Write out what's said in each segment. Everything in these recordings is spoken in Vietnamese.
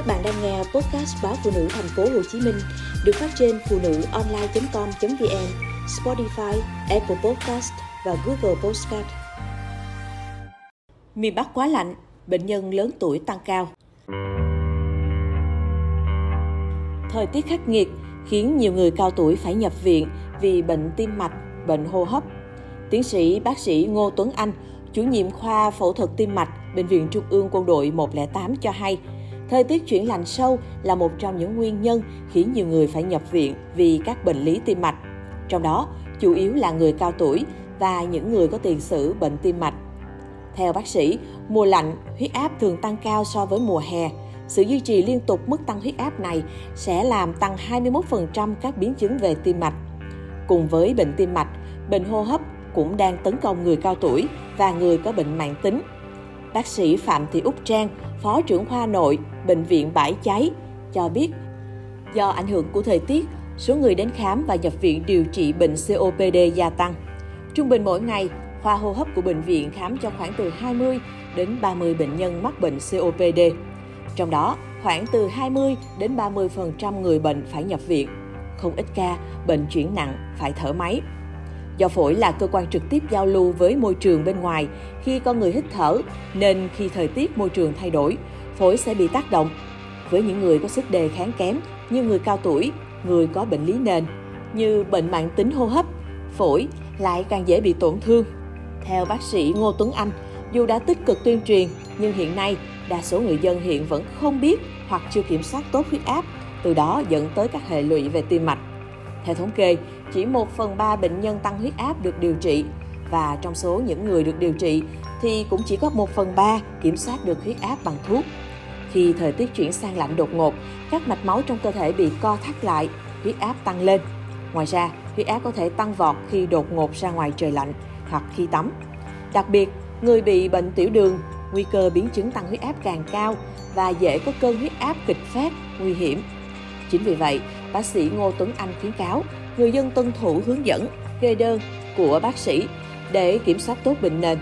Các bạn đang nghe podcast báo phụ nữ thành phố Hồ Chí Minh được phát trên phụ nữ online.com.vn, Spotify, Apple Podcast và Google Podcast. Miền Bắc quá lạnh, bệnh nhân lớn tuổi tăng cao. Thời tiết khắc nghiệt khiến nhiều người cao tuổi phải nhập viện vì bệnh tim mạch, bệnh hô hấp. Tiến sĩ bác sĩ Ngô Tuấn Anh, chủ nhiệm khoa phẫu thuật tim mạch, Bệnh viện Trung ương Quân đội 108 cho hay, thời tiết chuyển lạnh sâu là một trong những nguyên nhân khiến nhiều người phải nhập viện vì các bệnh lý tim mạch. Trong đó, chủ yếu là người cao tuổi và những người có tiền sử bệnh tim mạch. Theo bác sĩ, mùa lạnh, huyết áp thường tăng cao so với mùa hè. Sự duy trì liên tục mức tăng huyết áp này sẽ làm tăng 21% các biến chứng về tim mạch. Cùng với bệnh tim mạch, bệnh hô hấp cũng đang tấn công người cao tuổi và người có bệnh mạng tính. Bác sĩ Phạm Thị Úc Trang, Phó trưởng khoa nội, Bệnh viện Bãi Cháy, cho biết do ảnh hưởng của thời tiết, số người đến khám và nhập viện điều trị bệnh COPD gia tăng. Trung bình mỗi ngày, khoa hô hấp của bệnh viện khám cho khoảng từ 20 đến 30 bệnh nhân mắc bệnh COPD. Trong đó, khoảng từ 20 đến 30% người bệnh phải nhập viện. Không ít ca bệnh chuyển nặng phải thở máy. Do phổi là cơ quan trực tiếp giao lưu với môi trường bên ngoài khi con người hít thở, nên khi thời tiết môi trường thay đổi, phổi sẽ bị tác động. Với những người có sức đề kháng kém như người cao tuổi, người có bệnh lý nền như bệnh mạng tính hô hấp, phổi lại càng dễ bị tổn thương. Theo bác sĩ Ngô Tuấn Anh, dù đã tích cực tuyên truyền, nhưng hiện nay đa số người dân hiện vẫn không biết hoặc chưa kiểm soát tốt huyết áp, từ đó dẫn tới các hệ lụy về tim mạch. Theo thống kê, chỉ 1 phần 3 bệnh nhân tăng huyết áp được điều trị và trong số những người được điều trị thì cũng chỉ có 1 phần 3 kiểm soát được huyết áp bằng thuốc. Khi thời tiết chuyển sang lạnh đột ngột, các mạch máu trong cơ thể bị co thắt lại, huyết áp tăng lên. Ngoài ra, huyết áp có thể tăng vọt khi đột ngột ra ngoài trời lạnh hoặc khi tắm. Đặc biệt, người bị bệnh tiểu đường, nguy cơ biến chứng tăng huyết áp càng cao và dễ có cơn huyết áp kịch phát, nguy hiểm. Chính vì vậy, bác sĩ Ngô Tuấn Anh khuyến cáo người dân tuân thủ hướng dẫn, kê đơn của bác sĩ để kiểm soát tốt bệnh nền.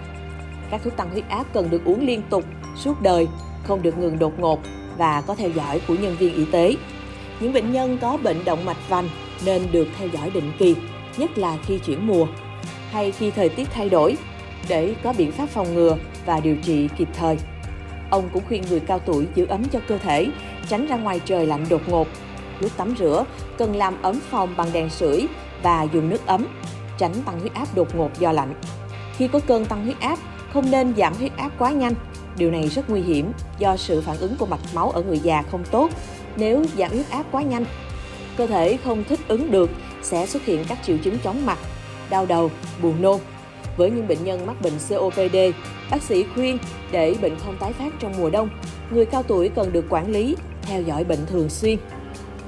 Các thuốc tăng huyết áp cần được uống liên tục, suốt đời, không được ngừng đột ngột và có theo dõi của nhân viên y tế. Những bệnh nhân có bệnh động mạch vành nên được theo dõi định kỳ, nhất là khi chuyển mùa hay khi thời tiết thay đổi để có biện pháp phòng ngừa và điều trị kịp thời. Ông cũng khuyên người cao tuổi giữ ấm cho cơ thể, tránh ra ngoài trời lạnh đột ngột Lúc tắm rửa, cần làm ấm phòng bằng đèn sưởi và dùng nước ấm, tránh tăng huyết áp đột ngột do lạnh. Khi có cơn tăng huyết áp, không nên giảm huyết áp quá nhanh. Điều này rất nguy hiểm do sự phản ứng của mạch máu ở người già không tốt. Nếu giảm huyết áp quá nhanh, cơ thể không thích ứng được sẽ xuất hiện các triệu chứng chóng mặt, đau đầu, buồn nôn. Với những bệnh nhân mắc bệnh COPD, bác sĩ khuyên để bệnh không tái phát trong mùa đông, người cao tuổi cần được quản lý, theo dõi bệnh thường xuyên.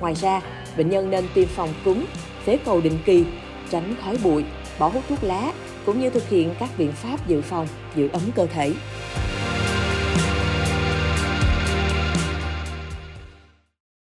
Ngoài ra, bệnh nhân nên tiêm phòng cúm, phế cầu định kỳ, tránh khói bụi, bỏ hút thuốc lá cũng như thực hiện các biện pháp dự phòng, giữ ấm cơ thể.